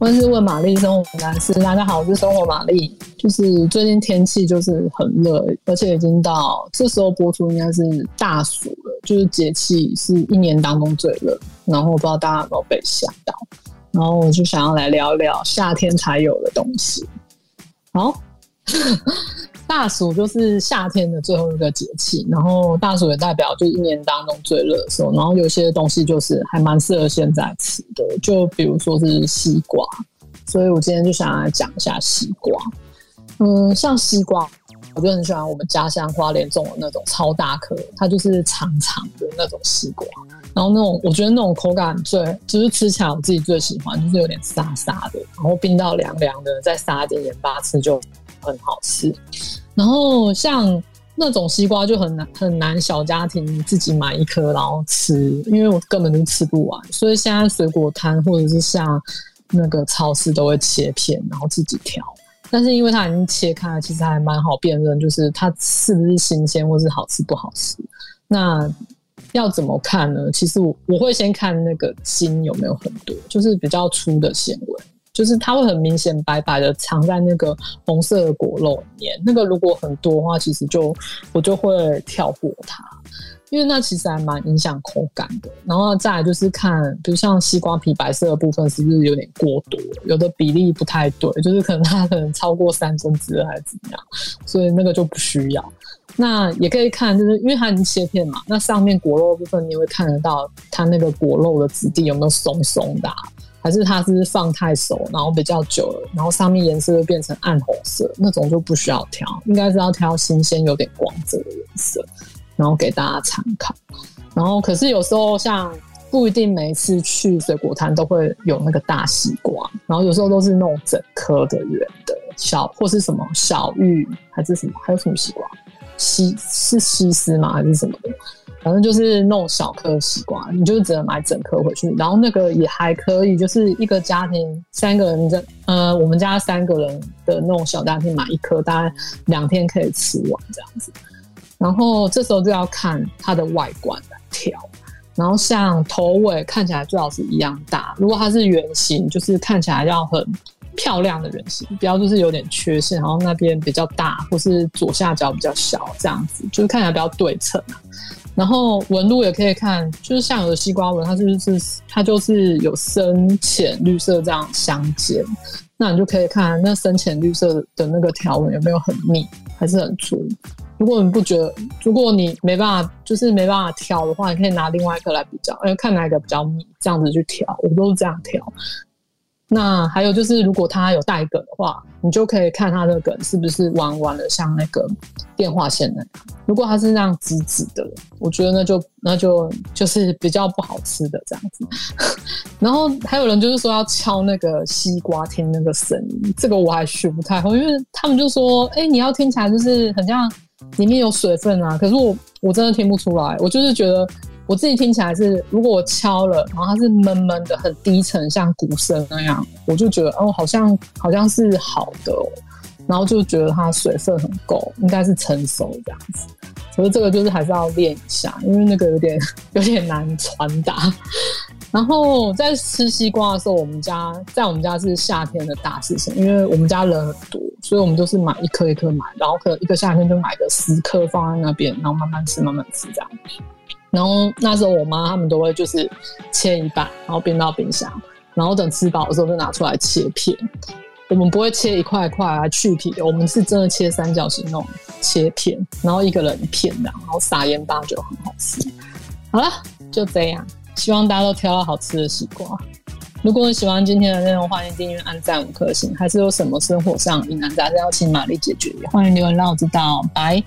我是问玛丽生活男士，大家好，我是生活玛丽。就是最近天气就是很热，而且已经到这时候播出应该是大暑了，就是节气是一年当中最热。然后我不知道大家有没有被吓到，然后我就想要来聊聊夏天才有的东西。好。大暑就是夏天的最后一个节气，然后大暑也代表就是一年当中最热的时候，然后有些东西就是还蛮适合现在吃的，就比如说是西瓜，所以我今天就想来讲一下西瓜。嗯，像西瓜，我就很喜欢我们家乡花莲种的那种超大颗，它就是长长的那种西瓜，然后那种我觉得那种口感最就是吃起来我自己最喜欢，就是有点沙沙的，然后冰到凉凉的，再撒一点盐巴吃就很好吃。然后像那种西瓜就很难很难小家庭自己买一颗然后吃，因为我根本就吃不完。所以现在水果摊或者是像那个超市都会切片，然后自己挑。但是因为它已经切开了，其实还蛮好辨认，就是它是不是新鲜或是好吃不好吃。那要怎么看呢？其实我我会先看那个筋有没有很多，就是比较粗的纤维。就是它会很明显白白的藏在那个红色的果肉里面，那个如果很多的话，其实就我就会跳过它，因为那其实还蛮影响口感的。然后再来就是看，比如像西瓜皮白色的部分是不是有点过多，有的比例不太对，就是可能它可能超过三分之二还是怎么样，所以那个就不需要。那也可以看，就是因为它已经切片嘛，那上面果肉的部分你会看得到它那个果肉的质地有没有松松的。还是它是放太熟，然后比较久了，然后上面颜色就变成暗红色，那种就不需要挑，应该是要挑新鲜、有点光泽的颜色，然后给大家参考。然后可是有时候像不一定每次去水果摊都会有那个大西瓜，然后有时候都是那种整颗的圆的小，或是什么小玉还是什么，还有什么西瓜？西是西施吗？还是什么的？反正就是那种小颗西瓜，你就只能买整颗回去。然后那个也还可以，就是一个家庭三个人的，呃，我们家三个人的那种小家庭买一颗，大概两天可以吃完这样子。然后这时候就要看它的外观来挑。然后像头尾看起来最好是一样大，如果它是圆形，就是看起来要很漂亮的圆形，不要就是有点缺陷，然后那边比较大，或是左下角比较小这样子，就是看起来比较对称啊。然后纹路也可以看，就是像有的西瓜纹，它就是它就是有深浅绿色这样相间，那你就可以看那深浅绿色的那个条纹有没有很密，还是很粗。如果你不觉得，如果你没办法，就是没办法挑的话，你可以拿另外一颗来比较，哎，看哪一个比较密，这样子去挑。我都是这样挑。那还有就是，如果它有带梗的话，你就可以看它的梗是不是弯弯的，像那个电话线那样。如果它是那样直直的，我觉得那就那就就是比较不好吃的这样子。然后还有人就是说要敲那个西瓜听那个声音，这个我还学不太会，因为他们就说，哎，你要听起来就是很像里面有水分啊。可是我我真的听不出来，我就是觉得。我自己听起来是，如果我敲了，然后它是闷闷的、很低沉，像鼓声那样，我就觉得哦，好像好像是好的哦，然后就觉得它水分很够，应该是成熟这样子。所以这个就是还是要练一下，因为那个有点有点难传达。然后在吃西瓜的时候，我们家在我们家是夏天的大事情，因为我们家人很多，所以我们都是买一颗一颗买，然后可能一个夏天就买个十颗放在那边，然后慢慢吃，慢慢吃这样。然后那时候我妈他们都会就是切一半，然后冰到冰箱，然后等吃饱的时候就拿出来切片。我们不会切一块一块来去皮的，我们是真的切三角形那种切片，然后一个人一片的，然后撒盐巴就很好吃。好了，就这样，希望大家都挑到好吃的西瓜。如果你喜欢今天的内容，欢迎订阅、按赞五颗星。还是有什么生活上疑难杂症要请玛丽解决，欢迎留言让我知道。拜。